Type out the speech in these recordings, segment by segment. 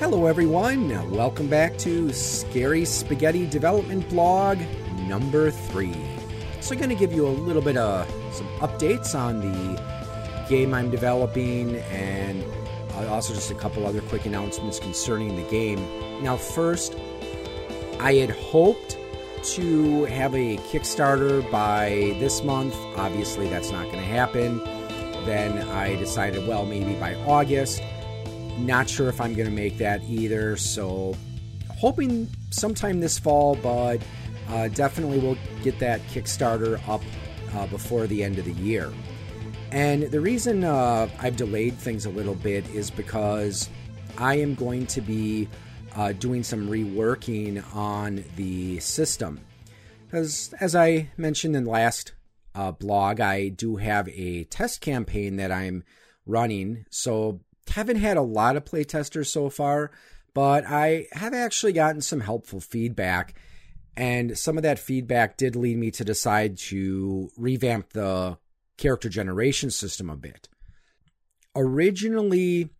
Hello, everyone. Welcome back to Scary Spaghetti Development Blog number three. So, I'm going to give you a little bit of some updates on the game I'm developing and also just a couple other quick announcements concerning the game. Now, first, I had hoped to have a Kickstarter by this month. Obviously, that's not going to happen. Then I decided, well, maybe by August. Not sure if I'm going to make that either. So, hoping sometime this fall, but uh, definitely we'll get that Kickstarter up uh, before the end of the year. And the reason uh, I've delayed things a little bit is because I am going to be uh, doing some reworking on the system. Because, as I mentioned in last uh, blog, I do have a test campaign that I'm running. So, haven't had a lot of playtesters so far, but I have actually gotten some helpful feedback. And some of that feedback did lead me to decide to revamp the character generation system a bit. Originally,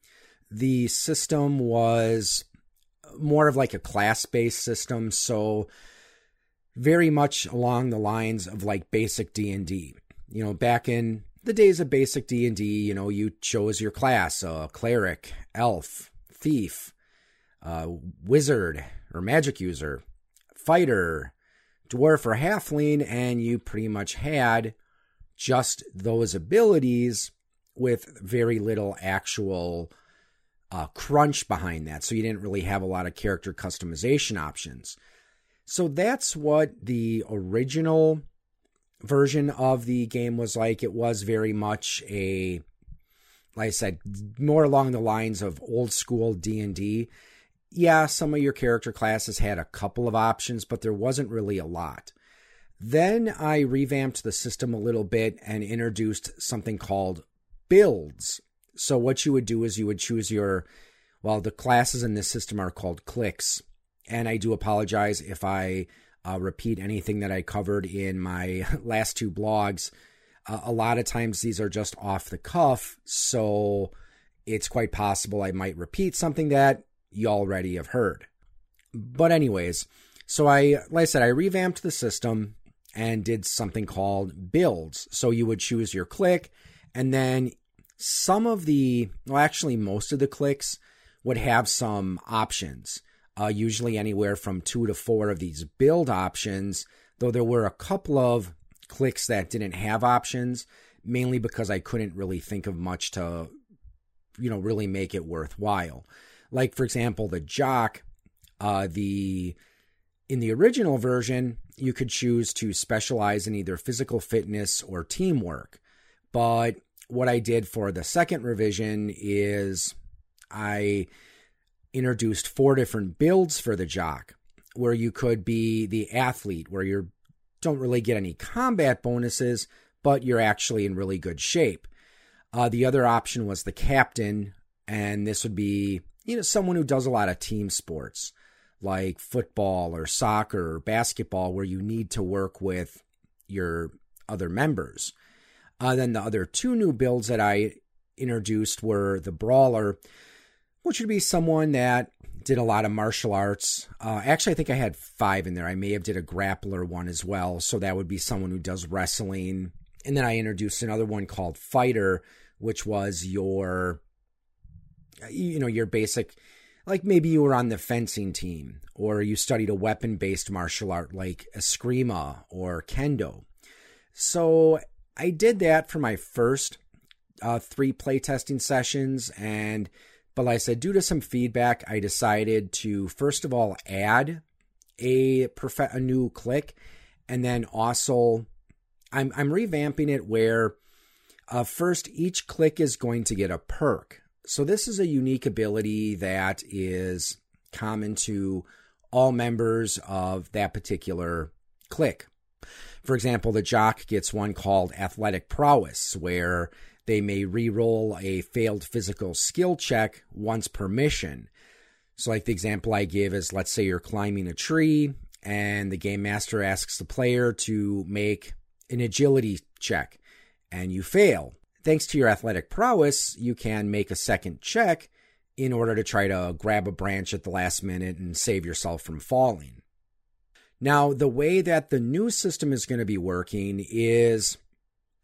the system was more of like a class based system, so very much along the lines of like basic D&D. You know, back in the days of basic D&D, you know, you chose your class, a uh, cleric, elf, thief, uh, wizard or magic user, fighter, dwarf or halfling and you pretty much had just those abilities with very little actual uh, crunch behind that. So you didn't really have a lot of character customization options. So that's what the original version of the game was like. It was very much a, like I said, more along the lines of old school D and D. Yeah, some of your character classes had a couple of options, but there wasn't really a lot. Then I revamped the system a little bit and introduced something called builds. So what you would do is you would choose your well, the classes in this system are called cliques. And I do apologize if I uh, repeat anything that I covered in my last two blogs. Uh, a lot of times these are just off the cuff, so it's quite possible I might repeat something that you already have heard. But anyways, so I like I said I revamped the system and did something called builds. So you would choose your clique, and then some of the, well, actually, most of the cliques would have some options, uh, usually anywhere from two to four of these build options, though there were a couple of cliques that didn't have options, mainly because I couldn't really think of much to, you know, really make it worthwhile. Like, for example, the jock, uh, the in the original version, you could choose to specialize in either physical fitness or teamwork. But what I did for the second revision is I introduced four different builds for the jock where you could be the athlete where you don't really get any combat bonuses but you're actually in really good shape uh, the other option was the captain and this would be you know someone who does a lot of team sports like football or soccer or basketball where you need to work with your other members. Uh, then the other two new builds that I introduced were the brawler, which would be someone that did a lot of martial arts. Uh, actually, I think I had five in there. I may have did a grappler one as well, so that would be someone who does wrestling. And then I introduced another one called fighter, which was your, you know, your basic like maybe you were on the fencing team or you studied a weapon based martial art like Eskrima or Kendo. So I did that for my first uh, three playtesting sessions. And, but like I said, due to some feedback, I decided to first of all add a, prof- a new clique, and then also I'm, I'm revamping it where uh, first each clique is going to get a perk. So, this is a unique ability that is common to all members of that particular clique. For example, the jock gets one called athletic prowess, where they may re-roll a failed physical skill check once per mission. So, like the example I give is let's say you're climbing a tree and the game master asks the player to make an agility check and you fail thanks to your athletic prowess, you can make a second check in order to try to grab a branch at the last minute and save yourself from falling. Now, the way that the new system is going to be working is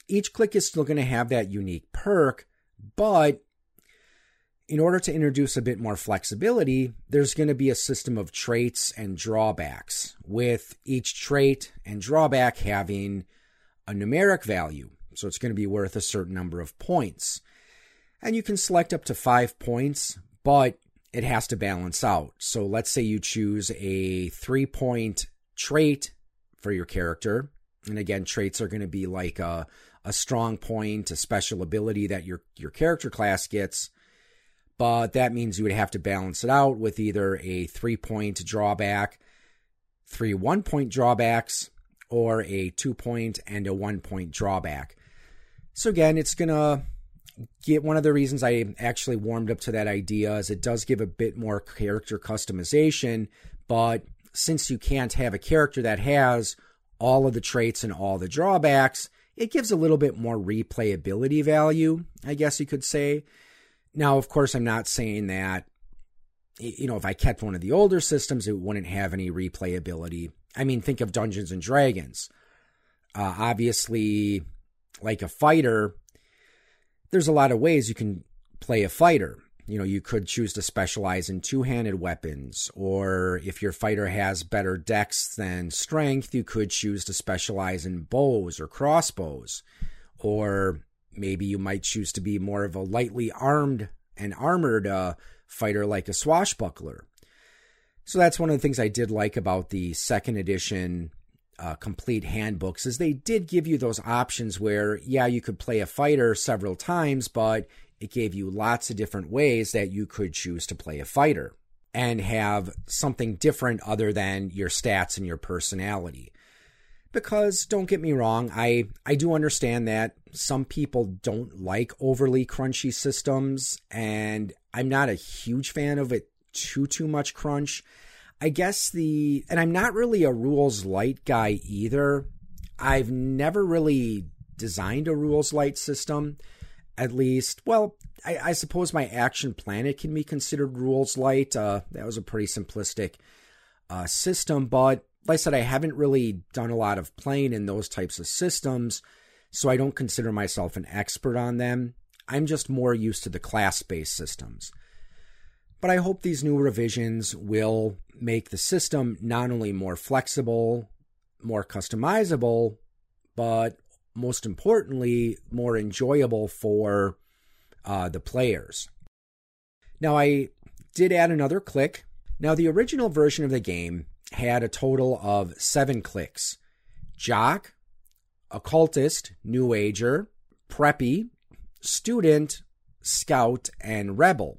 each clique is still going to have that unique perk, but in order to introduce a bit more flexibility, there's going to be a system of traits and drawbacks, with each trait and drawback having a numeric value. So it's going to be worth a certain number of points. And you can select up to five points, but it has to balance out. So let's say you choose a three point trait for your character. And again, traits are going to be like a, a strong point, a special ability that your, your character class gets but that means you would have to balance it out with either a three point drawback, three one point drawbacks, or a two point and a one point drawback. So, again, it's to get one of the reasons I actually warmed up to that idea is it does give a bit more character customization, but since you can't have a character that has all of the traits and all the drawbacks, it gives a little bit more replayability value, I guess you could say. Now, of course, I'm not saying that, you know, if I kept one of the older systems, it wouldn't have any replayability. I mean, think of Dungeons and Dragons. Uh, obviously, like a fighter, there's a lot of ways you can play a fighter. You know, you could choose to specialize in two handed weapons, or if your fighter has better dex than strength, you could choose to specialize in bows or crossbows. Or maybe you might choose to be more of a lightly armed and armored uh, fighter like a swashbuckler. So that's one of the things I did like about the second edition uh, complete handbooks is they did give you those options where yeah you could play a fighter several times, but it gave you lots of different ways that you could choose to play a fighter and have something different other than your stats and your personality because don't get me wrong, I I do understand that some people don't like overly crunchy systems and I'm not a huge fan of it too too much crunch. I guess the and I'm not really a rules light guy either. I've never really designed a rules light system. At least, well, I, I suppose my Action Planet can be considered rules light. Uh, that was a pretty simplistic uh, system, but like I said, I haven't really done a lot of playing in those types of systems, so I don't consider myself an expert on them. I'm just more used to the class based systems. But I hope these new revisions will make the system not only more flexible, more customizable, but most importantly, more enjoyable for uh, the players. Now, I did add another clique. Now, the original version of the game had a total of seven cliques jock, occultist, new ager, preppy, student, scout, and rebel.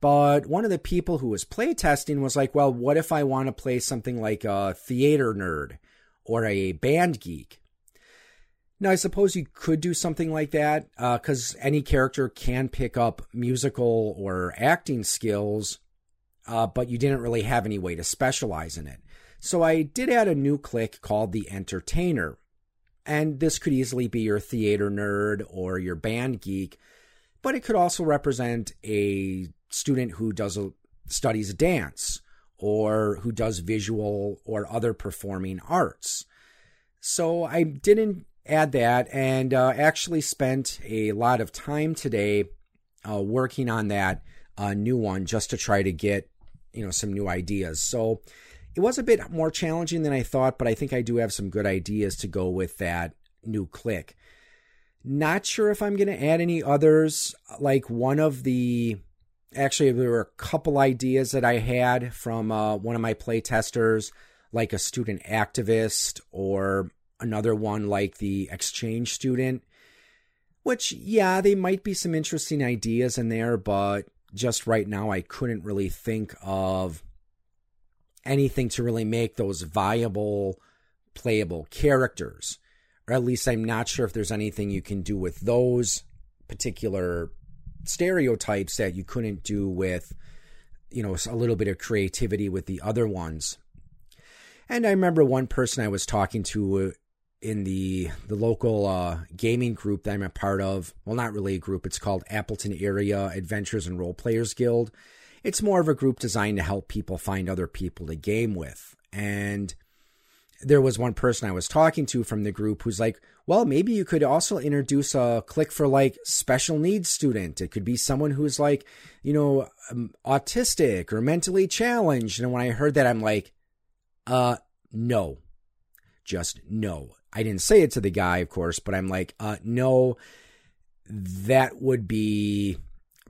But one of the people who was playtesting was like, well, what if I want to play something like a theater nerd or a band geek? Now, I suppose you could do something like that because uh, any character can pick up musical or acting skills uh, but you didn't really have any way to specialize in it. So I did add a new clique called the Entertainer. And this could easily be your theater nerd or your band geek, but it could also represent a student who does a, studies dance or who does visual or other performing arts. So I didn't add that and uh, actually spent a lot of time today uh, working on that uh, new one just to try to get you know some new ideas. So it was a bit more challenging than I thought, but I think I do have some good ideas to go with that new clique. Not sure if I'm going to add any others. Like one of the actually there were a couple ideas that I had from uh, one of my play testers, like a student activist or another one like the exchange student. Which, yeah, they might be some interesting ideas in there, but just right now, I couldn't really think of anything to really make those viable, playable characters. Or at least I'm not sure if there's anything you can do with those particular stereotypes that you couldn't do with, you know, a little bit of creativity with the other ones. And I remember one person I was talking to in the the local uh, gaming group that I'm a part of. Well, not really a group. It's called Appleton Area Adventures and Role Players Guild. It's more of a group designed to help people find other people to game with. And there was one person I was talking to from the group who's like, well, maybe you could also introduce a clique for like special needs student. It could be someone who's like, you know, um, autistic or mentally challenged. And when I heard that, I'm like, uh, no, just no. I didn't say it to the guy, of course, but I'm like, uh, no, that would be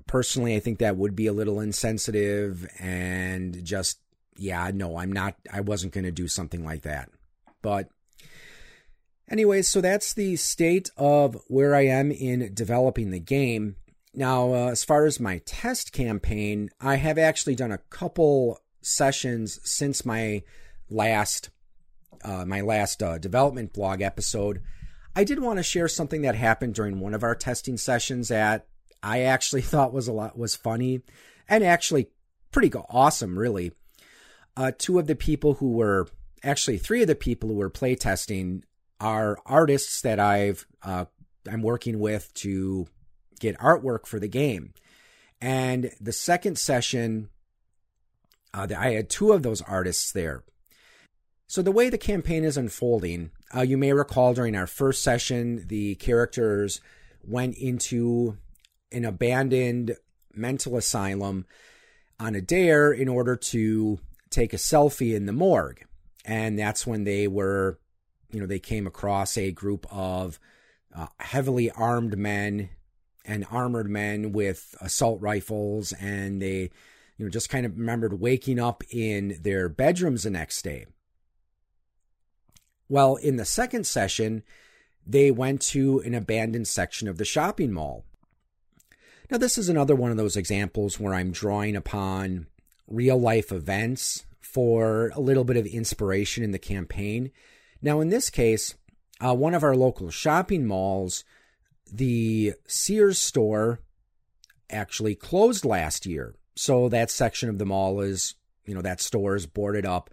personally, I think that would be a little insensitive and just, yeah, no, I'm not, I wasn't going to do something like that. But, anyways, so that's the state of where I am in developing the game. Now, uh, as far as my test campaign, I have actually done a couple sessions since my last uh, my last uh, development blog episode, I did want to share something that happened during one of our testing sessions that I actually thought was a lot was funny and actually pretty awesome, really. Uh, two of the people who were actually three of the people who were playtesting are artists that I've uh, I'm working with to get artwork for the game. And the second session, uh, I had two of those artists there. So, the way the campaign is unfolding, uh, you may recall during our first session, the characters went into an abandoned mental asylum on a dare in order to take a selfie in the morgue. And that's when they were, you know, they came across a group of uh, heavily armed men and armored men with assault rifles. And they, you know, just kind of remembered waking up in their bedrooms the next day well, in the second session, they went to an abandoned section of the shopping mall. Now, this is another one of those examples where I'm drawing upon real life events for a little bit of inspiration in the campaign. Now, in this case, uh, one of our local shopping malls, the Sears store, actually closed last year. So that section of the mall is, you know, that store is boarded up.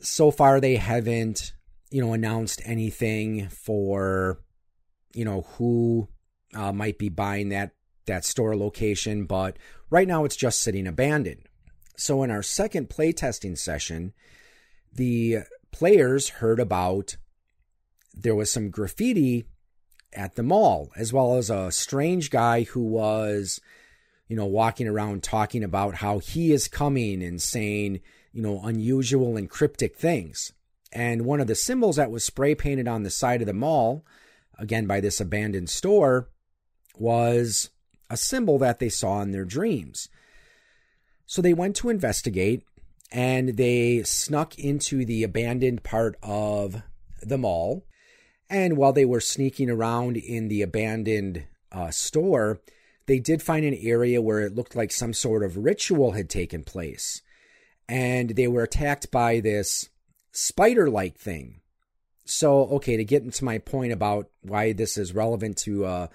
So far, they haven't you know, announced anything for, you know, who uh, might be buying that that store location, but right now it's just sitting abandoned. So in our second playtesting session, the players heard about there was some graffiti at the mall, as well as a strange guy who was, you know, walking around talking about how he is coming and saying, you know, unusual and cryptic things. And one of the symbols that was spray painted on the side of the mall, again by this abandoned store, was a symbol that they saw in their dreams. So they went to investigate and they snuck into the abandoned part of the mall. And while they were sneaking around in the abandoned uh, store, they did find an area where it looked like some sort of ritual had taken place. And they were attacked by this spider like thing. So, okay, to get into my point about why this is relevant to uh,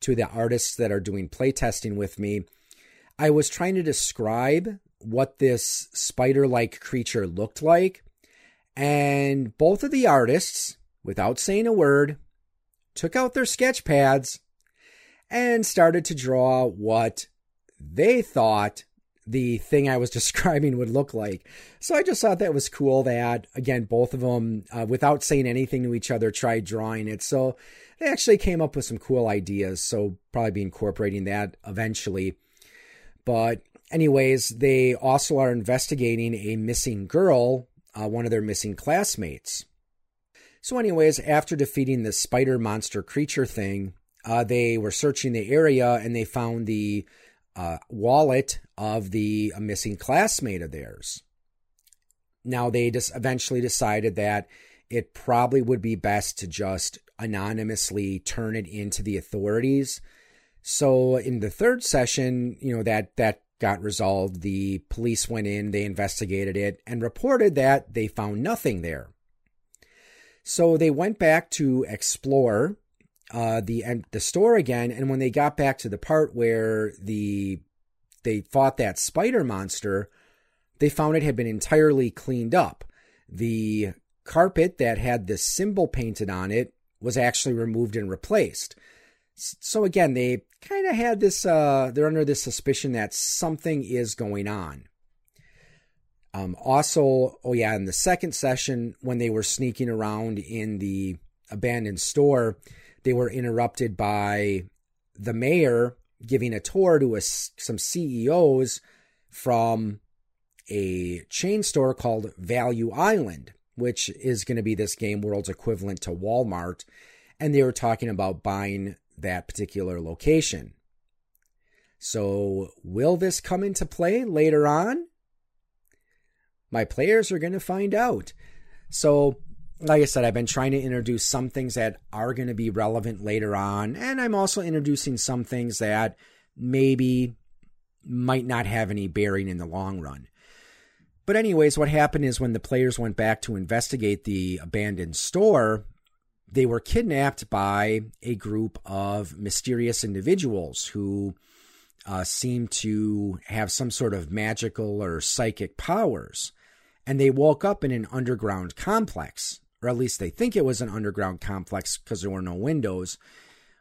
to the artists that are doing playtesting with me, I was trying to describe what this spider like creature looked like. And both of the artists, without saying a word, took out their sketch pads and started to draw what they thought the thing I was describing would look like. So I just thought that was cool that, again, both of them, uh, without saying anything to each other, tried drawing it. So they actually came up with some cool ideas. So probably be incorporating that eventually. But, anyways, they also are investigating a missing girl, uh, one of their missing classmates. So, anyways, after defeating the spider monster creature thing, uh, they were searching the area and they found the uh, wallet of the missing classmate of theirs. Now, they just eventually decided that it probably would be best to just anonymously turn it into the authorities. So, in the third session, you know, that, that got resolved. The police went in, they investigated it, and reported that they found nothing there. So, they went back to explore uh, the the store again, and when they got back to the part where the they fought that spider monster, they found it had been entirely cleaned up. The carpet that had the symbol painted on it was actually removed and replaced. So again, they kind of had this, uh, they're under this suspicion that something is going on. Um, also, oh yeah, in the second session, when they were sneaking around in the abandoned store, they were interrupted by the mayor giving a tour to a, some CEOs from a chain store called Value Island, which is going to be this game world's equivalent to Walmart. And they were talking about buying that particular location. So, will this come into play later on? My players are going to find out. So, like I said, I've been trying to introduce some things that are going to be relevant later on, and I'm also introducing some things that maybe might not have any bearing in the long run. But, anyways, what happened is when the players went back to investigate the abandoned store, they were kidnapped by a group of mysterious individuals who uh, seemed to have some sort of magical or psychic powers. And they woke up in an underground complex or at least they think it was an underground complex because there were no windows.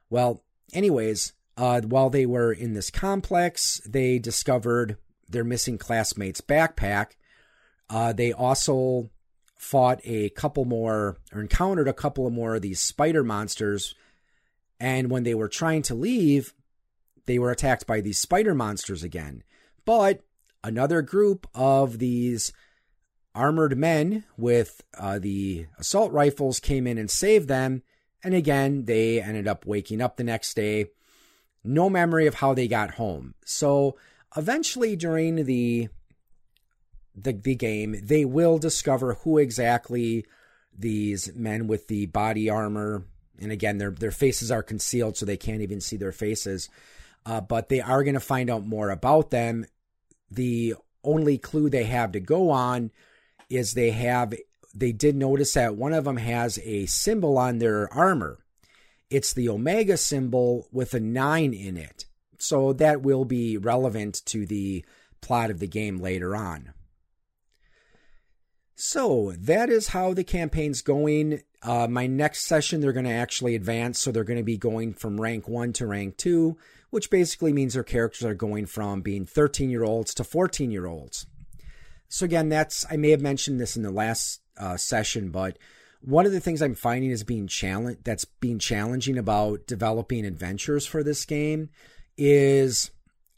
Well, anyways, uh, while they were in this complex, they discovered their missing classmate's backpack. Uh, they also fought a couple more, or encountered a couple of more of these spider monsters. And when they were trying to leave, they were attacked by these spider monsters again. But another group of these armored men with uh, the assault rifles came in and saved them. And again, they ended up waking up the next day. No memory of how they got home. So eventually, during the the, the game, they will discover who exactly these men with the body armor. And again, their their faces are concealed, so they can't even see their faces. Uh, but they are going to find out more about them. The only clue they have to go on is they have they did notice that one of them has a symbol on their armor. It's the Omega symbol with a 9 in it. So that will be relevant to the plot of the game later on. So that is how the campaign's going. Uh, my next session, they're going to actually advance. So they're going to be going from rank 1 to rank 2, which basically means their characters are going from being 13 year olds to 14 year olds. So again, that's I may have mentioned this in the last uh, session, but one of the things I'm finding is being challenge that's being challenging about developing adventures for this game is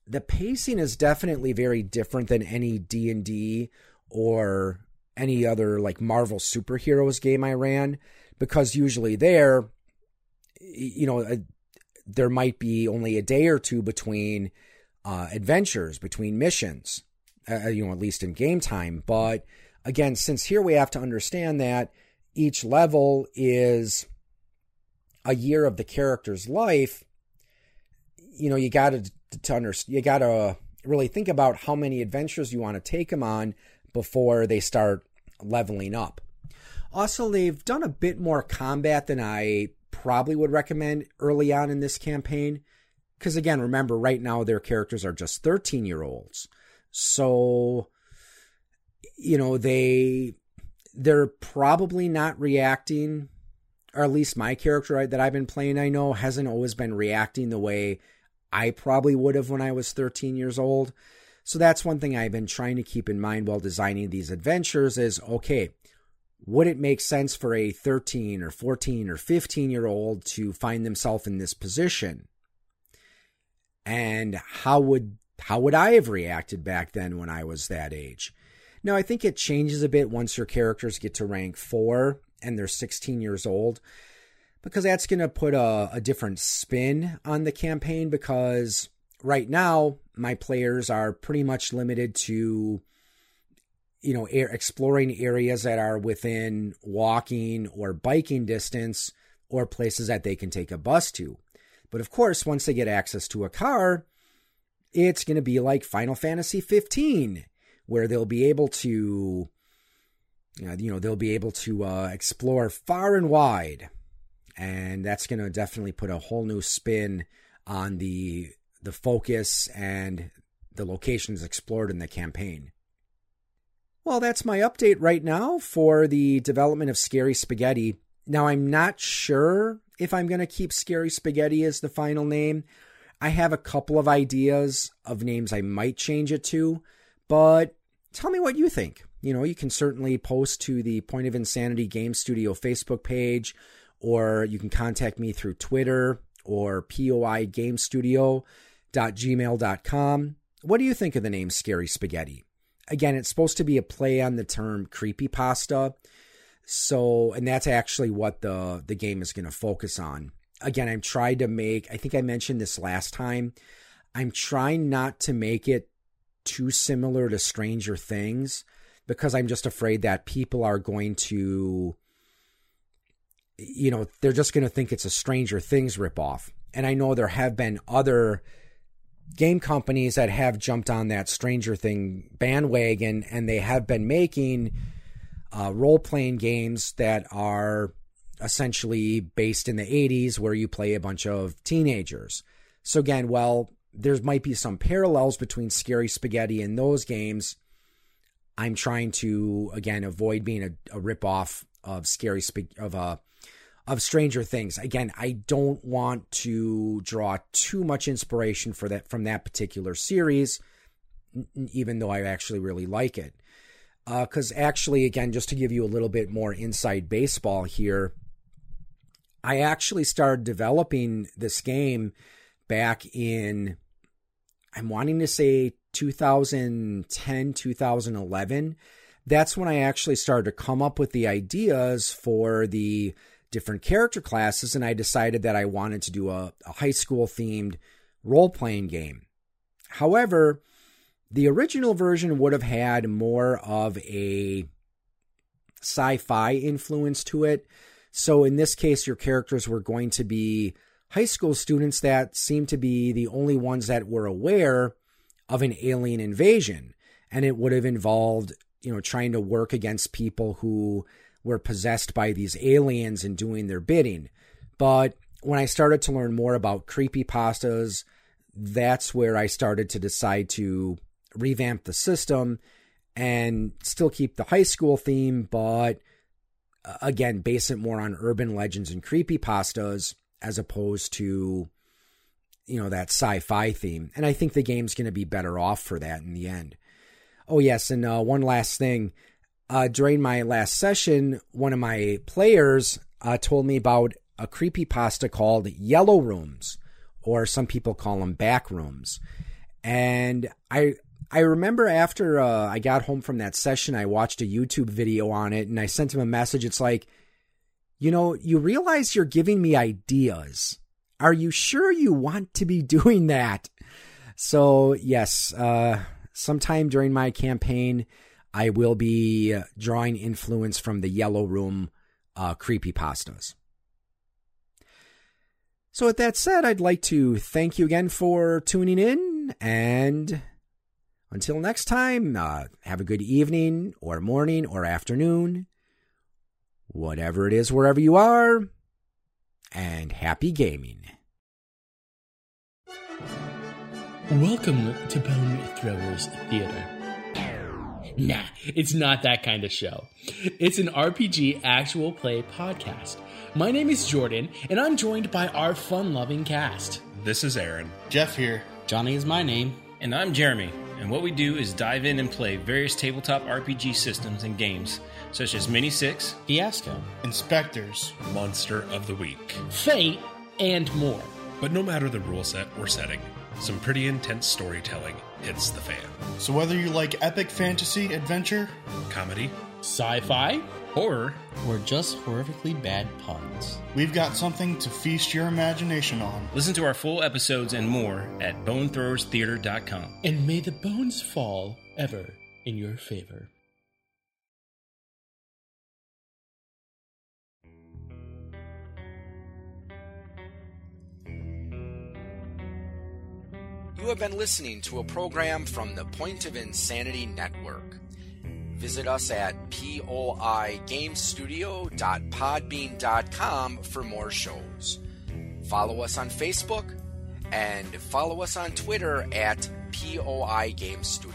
the pacing is definitely very different than any D&D or any other like Marvel superheroes game I ran because usually there you know a, there might be only a day or two between uh, adventures between missions uh, you know, at least in game time. But again, since here we have to understand that each level is a year of the character's life, you know, you got to to understand, you got to really think about how many adventures you want to take them on before they start leveling up. Also, they've done a bit more combat than I probably would recommend early on in this campaign. Because again, remember, right now their characters are just 13 year olds. So, you know, they they're probably not reacting, or at least my character that I've been playing, I know, hasn't always been reacting the way I probably would have when I was 13 years old. So that's one thing I've been trying to keep in mind while designing these adventures is okay, would it make sense for a 13 or 14 or 15 year old to find themselves in this position? And how would how would I have reacted back then when I was that age? Now, I think it changes a bit once your characters get to rank four and they're 16 years old, because that's going to put a, a different spin on the campaign. Because right now, my players are pretty much limited to, you know, air, exploring areas that are within walking or biking distance or places that they can take a bus to. But of course, once they get access to a car, it's going to be like Final Fantasy 15, where they'll be able to, you know, they'll be able to uh, explore far and wide, and that's going to definitely put a whole new spin on the the focus and the locations explored in the campaign. Well, that's my update right now for the development of Scary Spaghetti. Now, I'm not sure if I'm going to keep Scary Spaghetti as the final name. I have a couple of ideas of names I might change it to, but tell me what you think. You know, you can certainly post to the Point of Insanity Game Studio Facebook page, or you can contact me through Twitter or poigamestudio.gmail.com. What do you think of the name Scary Spaghetti? Again, it's supposed to be a play on the term creepy pasta. So, and that's actually what the the game is going to focus on. Again, I'm trying to make, I think I mentioned this last time. I'm trying not to make it too similar to Stranger Things because I'm just afraid that people are going to you know, they're just going to think it's a Stranger Things ripoff. And I know there have been other game companies that have jumped on that Stranger Thing bandwagon and they have been making uh, role playing games that are essentially based in the 80s where you play a bunch of teenagers. So, again, well, there might be some parallels between Scary Spaghetti and those games. I'm trying to, again, avoid being a, a ripoff of Scary Spaghetti, of uh, of Stranger Things. Again, I don't want to draw too much inspiration for that from that particular series, even though I actually really like it. Because uh, actually, again, just to give you a little bit more inside baseball here, I actually started developing this game back in, I'm wanting to say 2010, 2011. That's when I actually started to come up with the ideas for the different character classes, and I decided that I wanted to do a, a high school themed role playing game. However, the original version would have had more of a sci fi influence to it. So, in this case, your characters were going to be high school students that seemed to be the only ones that were aware of an alien invasion. And it would have involved, you know, trying to work against people who were possessed by these aliens and doing their bidding. But when I started to learn more about creepy pastas, that's where I started to decide to revamp the system and still keep the high school theme, but again, base it more on urban legends and creepy pastas as opposed to you know that sci-fi theme. And I think the game's going to be better off for that in the end. Oh yes, and uh, one last thing uh, during my last session, one of my players uh, told me about a creepy pasta called Yellow Rooms, or some people call them back rooms. And I I remember after uh, I got home from that session, I watched a YouTube video on it, and I sent him a message. It's like, you know, you realize you're giving me ideas. Are you sure you want to be doing that? So yes, uh, sometime during my campaign I will be drawing influence from the Yellow Room uh, creepy pastas. So, with that said, I'd like to thank you again for tuning in. And until next time, uh, have a good evening, or morning, or afternoon, whatever it is, wherever you are, and happy gaming. Welcome to Bone Throwers Theater. Nah, it's not that kind of show. It's an RPG actual play podcast. My name is Jordan, and I'm joined by our fun loving cast. This is Aaron. Jeff here. Johnny is my name. And I'm Jeremy. And what we do is dive in and play various tabletop RPG systems and games, such as Mini Six, Fiasco, InSpectres, Monster of the Week, Fate, and more. But no matter the rule set or setting, some pretty intense storytelling hits the fan. So whether you like epic fantasy, adventure, comedy, sci fi, horror, or just horrifically bad puns, we've got something to feast your imagination on. Listen to our full episodes and more at bonethrowerstheater.com. And may the bones fall ever in your favor. You have been listening to a program from the Point of Insanity Network. Visit us at poigamestudio.podbean.com for more shows. Follow us on Facebook and follow us on Twitter at POI Game Studio.